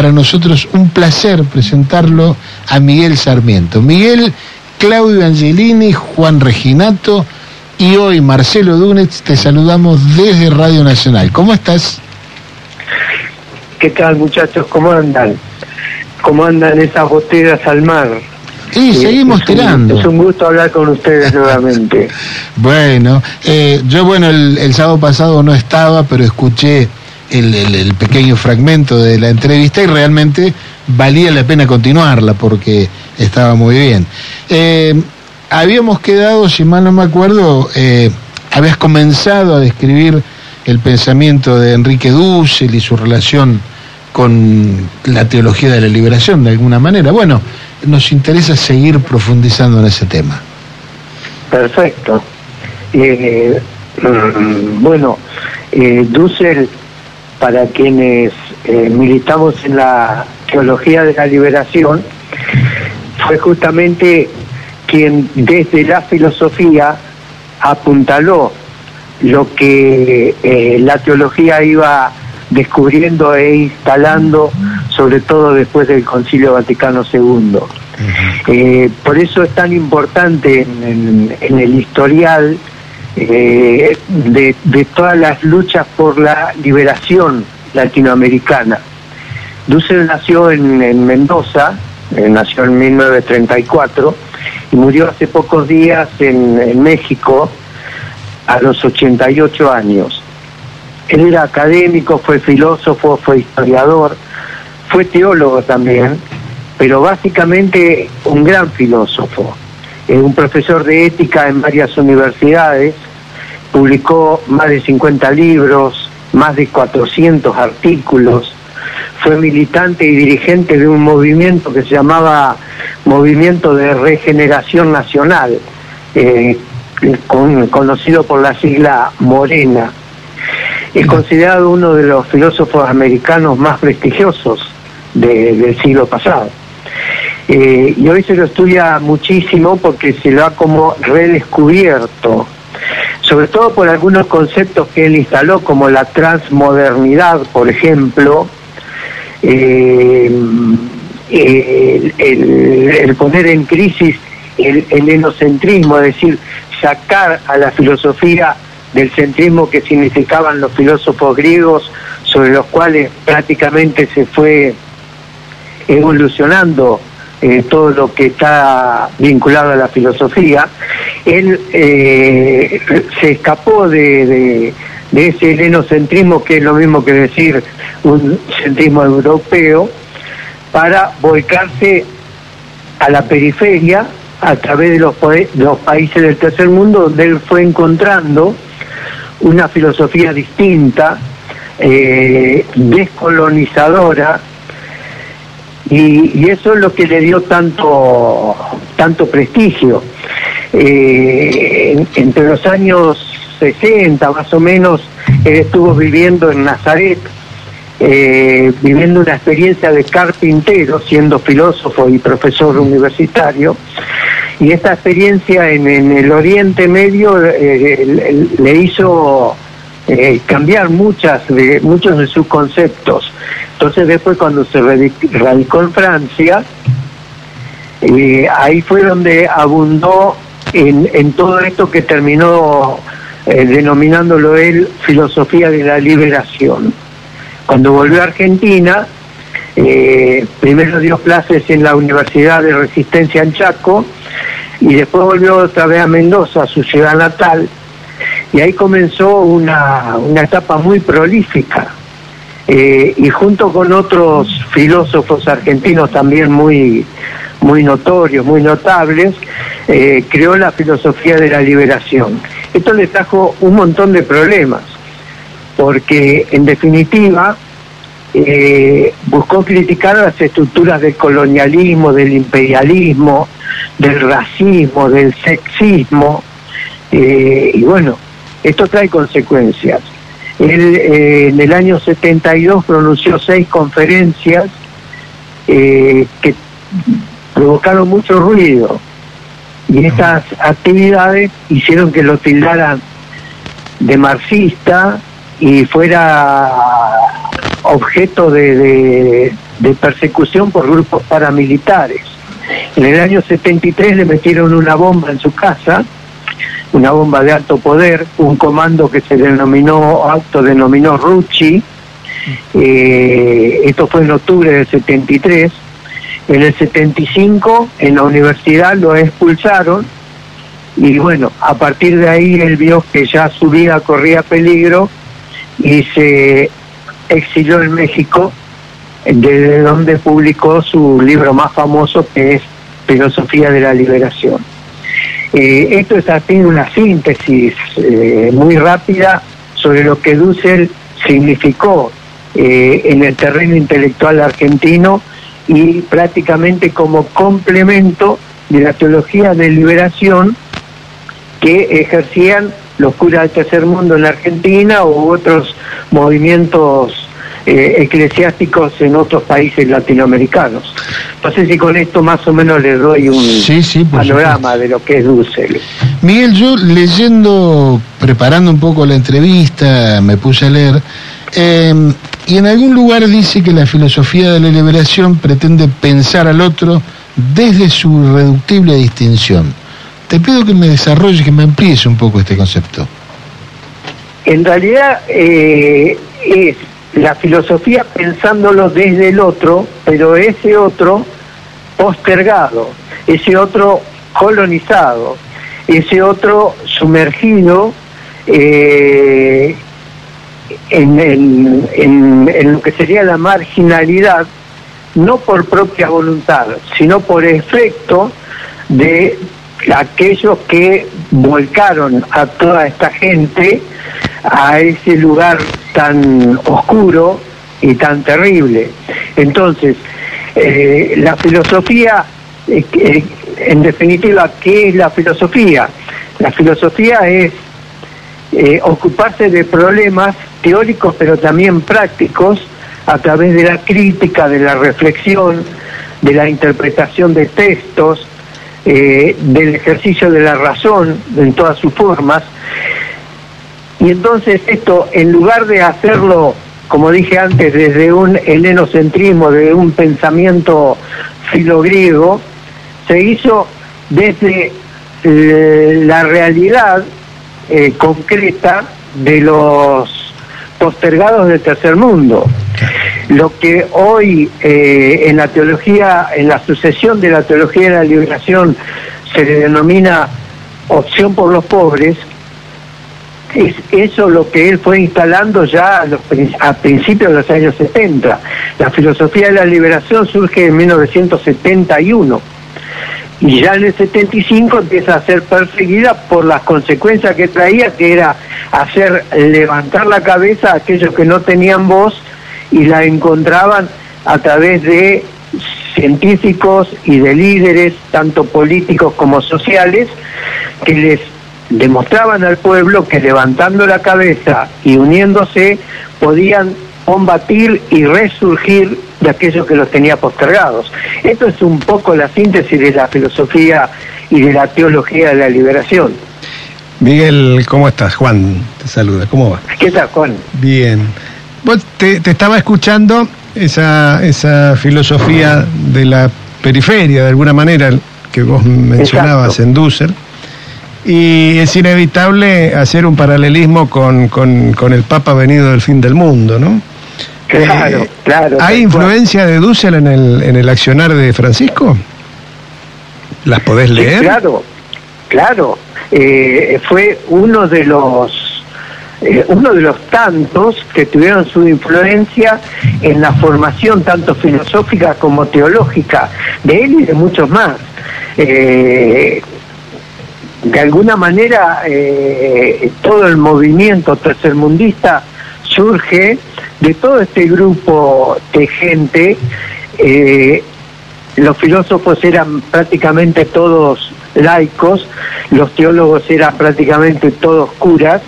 para nosotros un placer presentarlo a Miguel Sarmiento. Miguel, Claudio Angelini, Juan Reginato y hoy Marcelo Dunetz te saludamos desde Radio Nacional. ¿Cómo estás? ¿Qué tal muchachos? ¿Cómo andan? ¿Cómo andan esas botellas al mar? Sí, seguimos tirando. es un gusto hablar con ustedes nuevamente. bueno, eh, yo bueno, el, sábado pasado no estaba, pero escuché el, pequeño fragmento de la entrevista y realmente valía la pena continuarla porque estaba muy bien. Eh, habíamos quedado, si mal no me acuerdo, eh, habías comenzado a describir el pensamiento de Enrique Dussel y su relación con la teología de la liberación de alguna manera. Bueno, nos interesa seguir profundizando en ese tema. Perfecto. Eh, mm, bueno, Dussel, para quienes eh, militamos en la teología de la liberación, fue justamente quien desde la filosofía apuntaló lo que eh, la teología iba descubriendo e instalando, sobre todo después del Concilio Vaticano II. Eh, por eso es tan importante en, el historial eh, de, todas las luchas por la liberación latinoamericana. Dussel nació en, Mendoza, eh, nació en 1934 y murió hace pocos días en México a los 88 años. Él era académico, fue filósofo, fue historiador, fue teólogo también, pero básicamente un gran filósofo. Un profesor de ética en varias universidades, publicó más de 50 libros, más de 400 artículos, fue militante y dirigente de un movimiento que se llamaba Movimiento de Regeneración Nacional, eh, conocido por la sigla Morena es considerado uno de los filósofos americanos más prestigiosos del siglo pasado. Eh, y hoy se lo estudia muchísimo porque se lo ha como redescubierto, sobre todo por algunos conceptos que él instaló, como la transmodernidad, por ejemplo, eh, el, poner en crisis el, el enocentrismo, es decir, sacar a la filosofía del centrismo que significaban los filósofos griegos, sobre los cuales prácticamente se fue evolucionando eh, todo lo que está vinculado a la filosofía, él eh, se escapó de, ese helenocentrismo, que es lo mismo que decir un centrismo europeo, para volcarse a la periferia a través de los, los países del tercer mundo, donde él fue encontrando una filosofía distinta, eh, descolonizadora, y, eso es lo que le dio tanto, tanto prestigio. Eh, entre los años 60 más o menos, él estuvo viviendo en Nazaret, eh, viviendo una experiencia de carpintero, siendo filósofo y profesor universitario, y esta experiencia en, el Oriente Medio eh, le hizo eh, cambiar muchas de, muchos de sus conceptos. Entonces después cuando se radicó en Francia, eh, ahí fue donde abundó en, todo esto que terminó denominándolo él filosofía de la liberación. Cuando volvió a Argentina, primero dio clases en la Universidad de Resistencia en Chaco, y después volvió otra vez a Mendoza, su ciudad natal, y ahí comenzó una, etapa muy prolífica. Eh, y junto con otros filósofos argentinos también muy, muy notorios, muy notables, eh, creó la filosofía de la liberación. Esto le trajo un montón de problemas, porque en definitiva eh, buscó criticar las estructuras del colonialismo, del imperialismo, del racismo, del sexismo, y bueno, esto trae consecuencias. Él eh, en el año 72 pronunció seis conferencias que provocaron mucho ruido y estas actividades hicieron que lo tildaran de marxista y fuera objeto de, de persecución por grupos paramilitares. En el año 73 le metieron una bomba en su casa, una bomba de alto poder, un comando que se denominó, autodenominó Rucci, eh, esto fue en octubre del 73, en el 75 en la universidad lo expulsaron. Y bueno, a partir de ahí él vio que ya su vida corría peligro y se exilió en México, desde donde publicó su libro más famoso que es Filosofía de la Liberación. Eh, esto es así una síntesis eh, muy rápida sobre lo que Dussel significó eh, en el terreno intelectual argentino y prácticamente como complemento de la teología de liberación que ejercían los curas del tercer mundo en la Argentina u otros movimientos eh, eclesiásticos en otros países latinoamericanos. No sé si con esto más o menos les doy un panorama de lo que es Dussel. Miguel, yo leyendo, preparando un poco la entrevista, me puse a leer, eh, y en algún lugar dice que la filosofía de la liberación pretende pensar al otro desde su irreductible distinción. Te pido que me desarrolles, que me amplíes un poco este concepto. En realidad eh, es la filosofía pensándolo desde el otro, pero ese otro postergado, ese otro colonizado, ese otro sumergido eh, en, en lo que sería la marginalidad, no por propia voluntad, sino por efecto de aquellos que volcaron a toda esta gente a ese lugar tan oscuro y tan terrible. Entonces, eh, la filosofía, eh, en definitiva, ¿qué es la filosofía? La filosofía es eh, ocuparse de problemas teóricos pero también prácticos a través de la crítica, de la reflexión, de la interpretación de textos, eh, del ejercicio de la razón en todas sus formas. Y entonces esto, en lugar de hacerlo, como dije antes, desde un helenocentrismo, de un pensamiento filogriego, se hizo desde eh, la realidad eh, concreta de los postergados del tercer mundo. Lo que hoy eh, en la teología, en la sucesión de la teología de la liberación se le denomina opción por los pobres, es eso lo que él fue instalando ya a, los, a principios de los años 70. La filosofía de la liberación surge en 1971 y ya en el 75 empieza a ser perseguida por las consecuencias que traía, que era hacer levantar la cabeza a aquellos que no tenían voz y la encontraban a través de científicos y de líderes, tanto políticos como sociales, que les demostraban al pueblo que levantando la cabeza y uniéndose podían combatir y resurgir de aquellos que los tenía postergados. Esto es un poco la síntesis de la filosofía y de la teología de la liberación. Miguel, ¿cómo estás? Juan te saluda, ¿cómo va? ¿Qué tal, Juan? Bien. Vos te, estaba escuchando esa, esa filosofía de la periferia, de alguna manera, que vos mencionabas en Dussel, y es inevitable hacer un paralelismo con, con, el Papa venido del fin del mundo, ¿no? Claro, eh, claro. ¿Hay influencia de Dussel en el, en el accionar de Francisco? ¿Las podés leer? claro, claro. Eh, fue uno de los eh, uno de los tantos que tuvieron su influencia en la formación tanto filosófica como teológica de él y de muchos más. Eh, de alguna manera eh, todo el movimiento tercermundista surge de todo este grupo de gente. los filósofos eran prácticamente todos laicos, los teólogos eran prácticamente todos curas,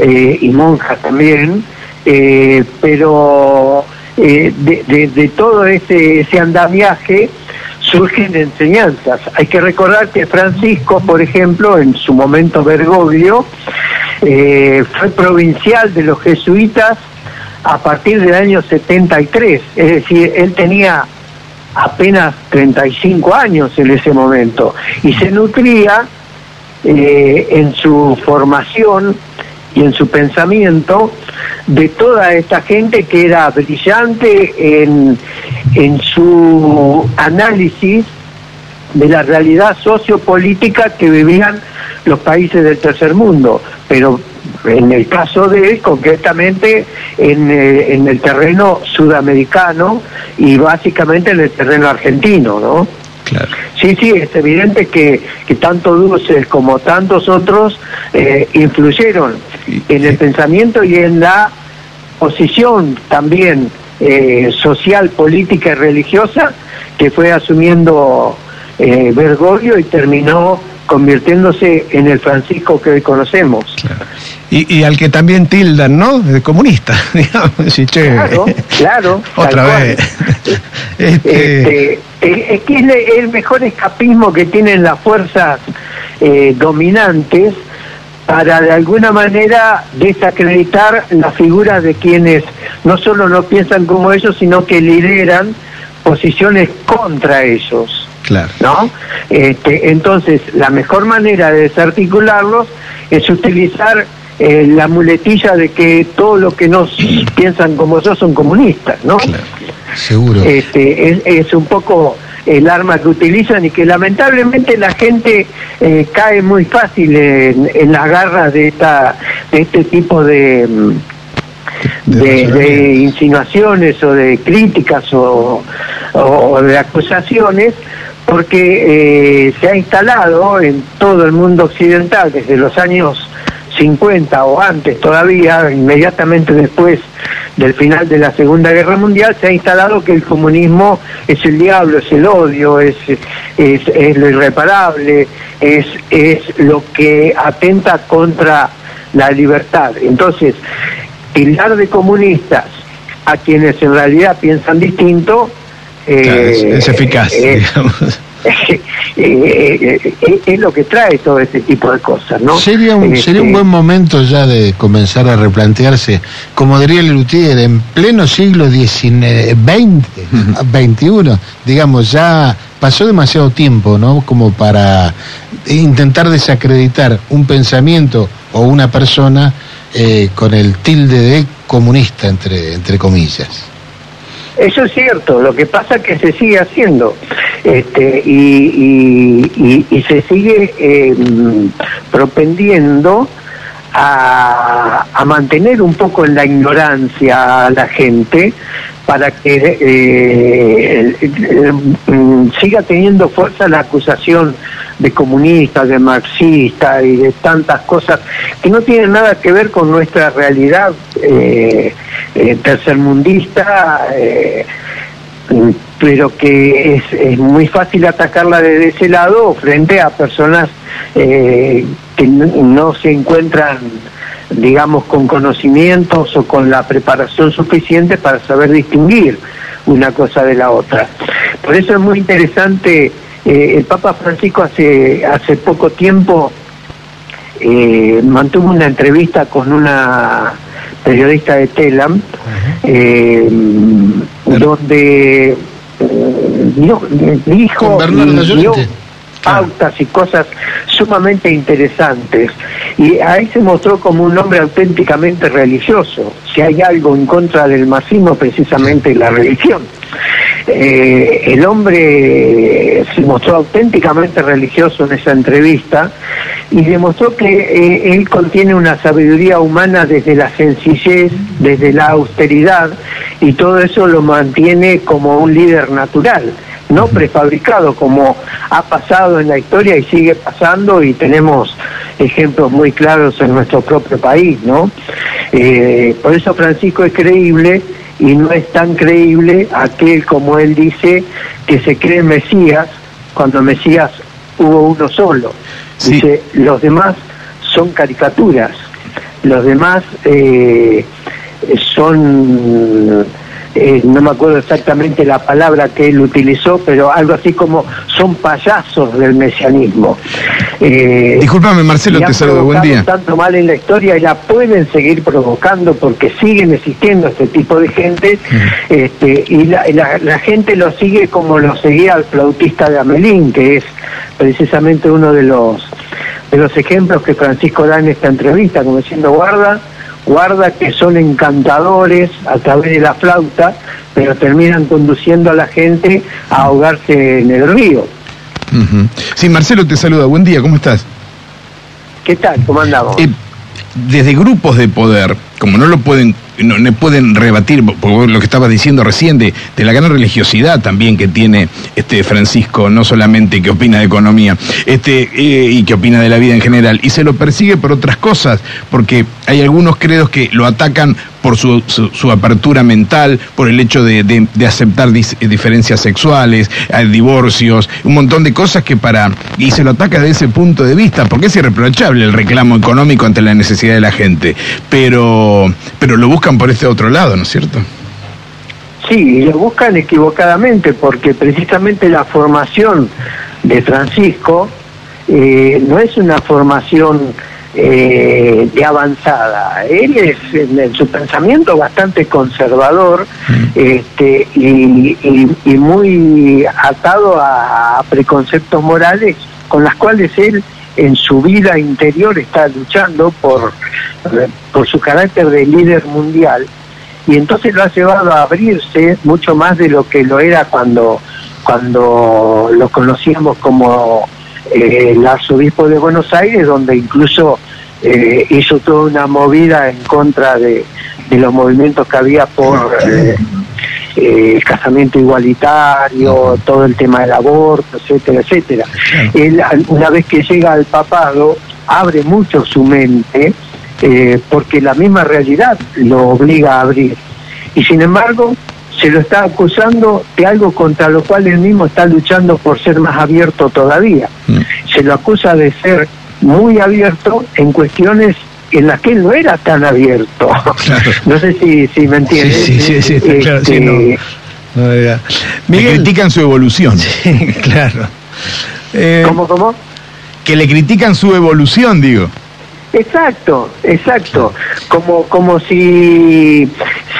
eh, y monjas también, eh, pero eh, de, todo ese, ese andamiaje surgen enseñanzas. Hay que recordar que Francisco, por ejemplo, en su momento Bergoglio, fue provincial de los jesuitas a partir del año 73, es decir, él tenía apenas 35 años en ese momento y se nutría eh, en su formación y en su pensamiento de toda esta gente que era brillante en, en su análisis de la realidad sociopolítica que vivían los países del tercer mundo, pero en el caso de él, concretamente en, eh, en el terreno sudamericano y básicamente en el terreno argentino, ¿no? Claro. Sí, sí, es evidente que, que tanto Dussel como tantos otros eh, influyeron en el pensamiento y en la posición también eh, social, política y religiosa que fue asumiendo eh, Bergoglio y terminó convirtiéndose en el Francisco que hoy conocemos. Claro. Y, y, al que también tildan, ¿no? De comunista, digamos. Sí, che. Claro, claro. Otra vez. este... este es que es el mejor escapismo que tienen las fuerzas eh, dominantes para de alguna manera desacreditar la figura de quienes no solo no piensan como ellos, sino que lideran posiciones contra ellos. Claro. ¿No? Este, entonces, la mejor manera de desarticularlos es utilizar eh, la muletilla de que todos los que no piensan como yo son comunistas, ¿no? Claro. Seguro. Este, es, es, un poco el arma que utilizan y que lamentablemente la gente eh, cae muy fácil en, en, las garras de esta de este tipo de de, de, insinuaciones. o de críticas o, o de acusaciones porque eh, se ha instalado en todo el mundo occidental desde los años 50 o antes todavía, inmediatamente después del final de la Segunda Guerra Mundial, se ha instalado que el comunismo es el diablo, es el odio, es, es, es lo irreparable, es, es lo que atenta contra la libertad. Entonces, tildar de comunistas a quienes en realidad piensan distinto eh, claro, es, es, eficaz, eh, digamos. Eh, es lo que trae todo este tipo de cosas, ¿no? Sería un, Este, sería un buen momento ya de comenzar a replantearse, como diría Lelutier, en pleno siglo XIX, XX, XXI, digamos, ya pasó demasiado tiempo, ¿no? Como para intentar desacreditar un pensamiento o una persona eh, con el tilde de comunista, entre, entre comillas. Eso es cierto, lo que pasa es que se sigue haciendo este, y, y, y, se sigue eh, propendiendo a, mantener un poco en la ignorancia a la gente para que eh, eh, siga teniendo fuerza la acusación de comunista, de marxista y de tantas cosas que no tienen nada que ver con nuestra realidad eh, eh, tercermundista, pero que es, es, muy fácil atacarla desde ese lado frente a personas que no, no se encuentran digamos, con conocimientos o con la preparación suficiente para saber distinguir una cosa de la otra. Por eso es muy interesante, eh, el Papa Francisco hace, hace poco tiempo eh, mantuvo una entrevista con una periodista de Telam, eh, donde dijo, dijo pautas y cosas sumamente interesantes. Y ahí se mostró como un hombre auténticamente religioso. Si hay algo en contra del marxismo, precisamente la religión. Eh, el hombre se mostró auténticamente religioso en esa entrevista y demostró que eh, él contiene una sabiduría humana desde la sencillez, desde la austeridad y todo eso lo mantiene como un líder natural no prefabricado como ha pasado en la historia y sigue pasando y tenemos ejemplos muy claros en nuestro propio país, ¿no? Eh, por eso Francisco es creíble y no es tan creíble aquel, como él dice, que se cree Mesías cuando Mesías hubo uno solo. Sí. Dice, los demás son caricaturas, los demás eh, son eh, no me acuerdo exactamente la palabra que él utilizó, pero algo así como son payasos del mesianismo. Eh, Discúlpame, Marcelo, te saludo, buen día. tanto mal en la historia y la pueden seguir provocando porque siguen existiendo este tipo de gente este, y la, la, gente lo sigue como lo seguía el flautista de Amelín, que es precisamente uno de los de los ejemplos que Francisco da en esta entrevista, como diciendo, guarda, guarda que son encantadores a través de la flauta, pero terminan conduciendo a la gente a ahogarse en el río. Sí, Marcelo te saluda, buen día, ¿cómo estás? ¿Qué tal? ¿Cómo andamos? Eh, desde grupos de poder, como no lo pueden no, pueden rebatir lo que estaba diciendo recién de, la gran religiosidad también que tiene este Francisco, no solamente que opina de economía, este eh, y que opina de la vida en general, y se lo persigue por otras cosas, porque hay algunos credos que lo atacan por su, su, apertura mental, por el hecho de, de, aceptar diferencias sexuales, divorcios, un montón de cosas que para... y se lo ataca desde ese punto de vista, porque es irreprochable el reclamo económico ante la necesidad de la gente, pero, pero lo busca por este otro lado, ¿no es cierto? Sí, y lo buscan equivocadamente porque precisamente la formación de Francisco eh, no es una formación eh, de avanzada. Él es en, su pensamiento bastante conservador mm. este, y, muy atado a, preconceptos morales con las cuales él en su vida interior está luchando por, por su carácter de líder mundial y entonces lo ha llevado a abrirse mucho más de lo que lo era cuando, cuando lo conocíamos como eh, el arzobispo de Buenos Aires, donde incluso eh, hizo toda una movida en contra de, los movimientos que había por eh, eh, el casamiento igualitario, todo el tema del aborto, etcétera, etcétera. Él, una vez que llega al papado, abre mucho su mente, eh, porque la misma realidad lo obliga a abrir. Y sin embargo, se lo está acusando de algo contra lo cual él mismo está luchando por ser más abierto todavía. Mm. Se lo acusa de ser muy abierto en cuestiones en las que él no era tan abierto. No sé si, si me entiendes. Sí, sí, sí, está claro. Sí, no, este, Miguel, critican su evolución. Sí, claro. Eh, ¿Cómo, cómo? Que le critican su evolución, digo. Exacto, exacto. Como, como si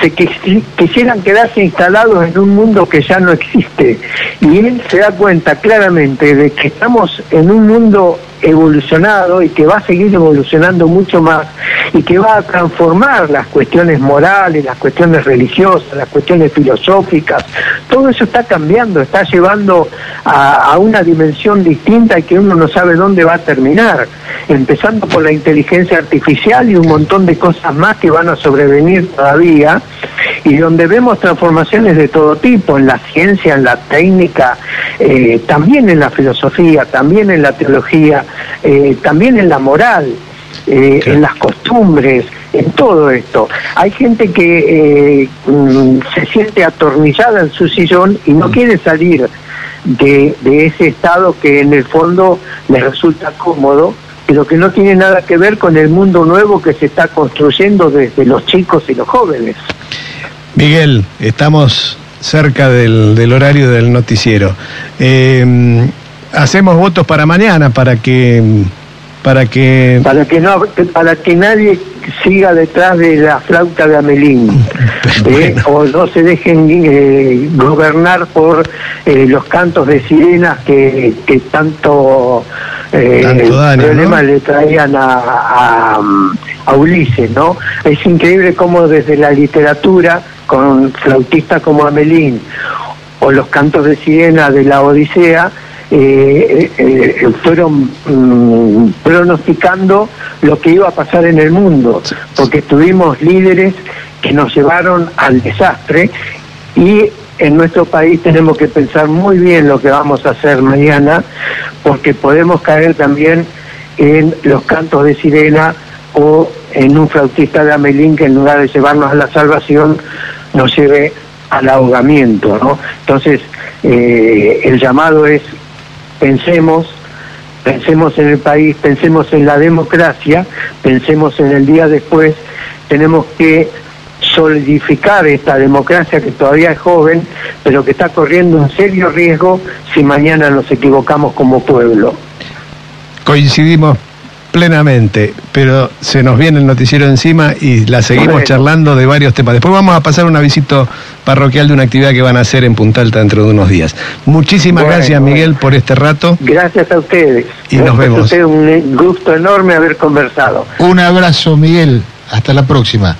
se quisieran quedarse instalados en un mundo que ya no existe. Y él se da cuenta claramente de que estamos en un mundo evolucionado y que va a seguir evolucionando mucho más y que va a transformar las cuestiones morales, las cuestiones religiosas, las cuestiones filosóficas. Todo eso está cambiando, está llevando a, una dimensión distinta y que uno no sabe dónde va a terminar, empezando por la inteligencia artificial y un montón de cosas más que van a sobrevenir todavía y donde vemos transformaciones de todo tipo, en la ciencia, en la técnica, eh, también en la filosofía, también en la teología, eh, también en la moral, eh, en las costumbres, en todo esto. Hay gente que mm, se siente atornillada en su sillón y no mm. quiere salir de, de ese estado que en el fondo le resulta cómodo pero que no tiene nada que ver con el mundo nuevo que se está construyendo desde los chicos y los jóvenes. Miguel, estamos cerca del, horario del noticiero. Eh, hacemos votos para mañana para que para que para que no para que nadie siga detrás de la flauta de Amelín eh, o no se dejen eh, gobernar por los cantos de sirenas que, tanto, problemas le traían a, a Ulises no es increíble cómo desde la literatura con flautistas como Amelín o los cantos de sirena de la Odisea, eh, eh, eh, fueron mm, pronosticando lo que iba a pasar en el mundo, porque tuvimos líderes que nos llevaron al desastre y en nuestro país tenemos que pensar muy bien lo que vamos a hacer mañana, porque podemos caer también en los cantos de sirena o en un flautista de Amelín que en lugar de llevarnos a la salvación nos lleve al ahogamiento, ¿no? Entonces, eh, el llamado es pensemos, pensemos en el país, pensemos en la democracia, pensemos en el día después, tenemos que solidificar esta democracia que todavía es joven, pero que está corriendo un serio riesgo si mañana nos equivocamos como pueblo. Coincidimos plenamente, pero se nos viene el noticiero encima y la seguimos charlando de varios temas. Después vamos a pasar una visita parroquial de una actividad que van a hacer en Punta Alta dentro de unos días. Muchísimas Bueno, gracias, bueno. Miguel, por este rato. Gracias a ustedes. Y nos a vemos. un gusto enorme haber conversado. Un abrazo, Miguel. Hasta la próxima.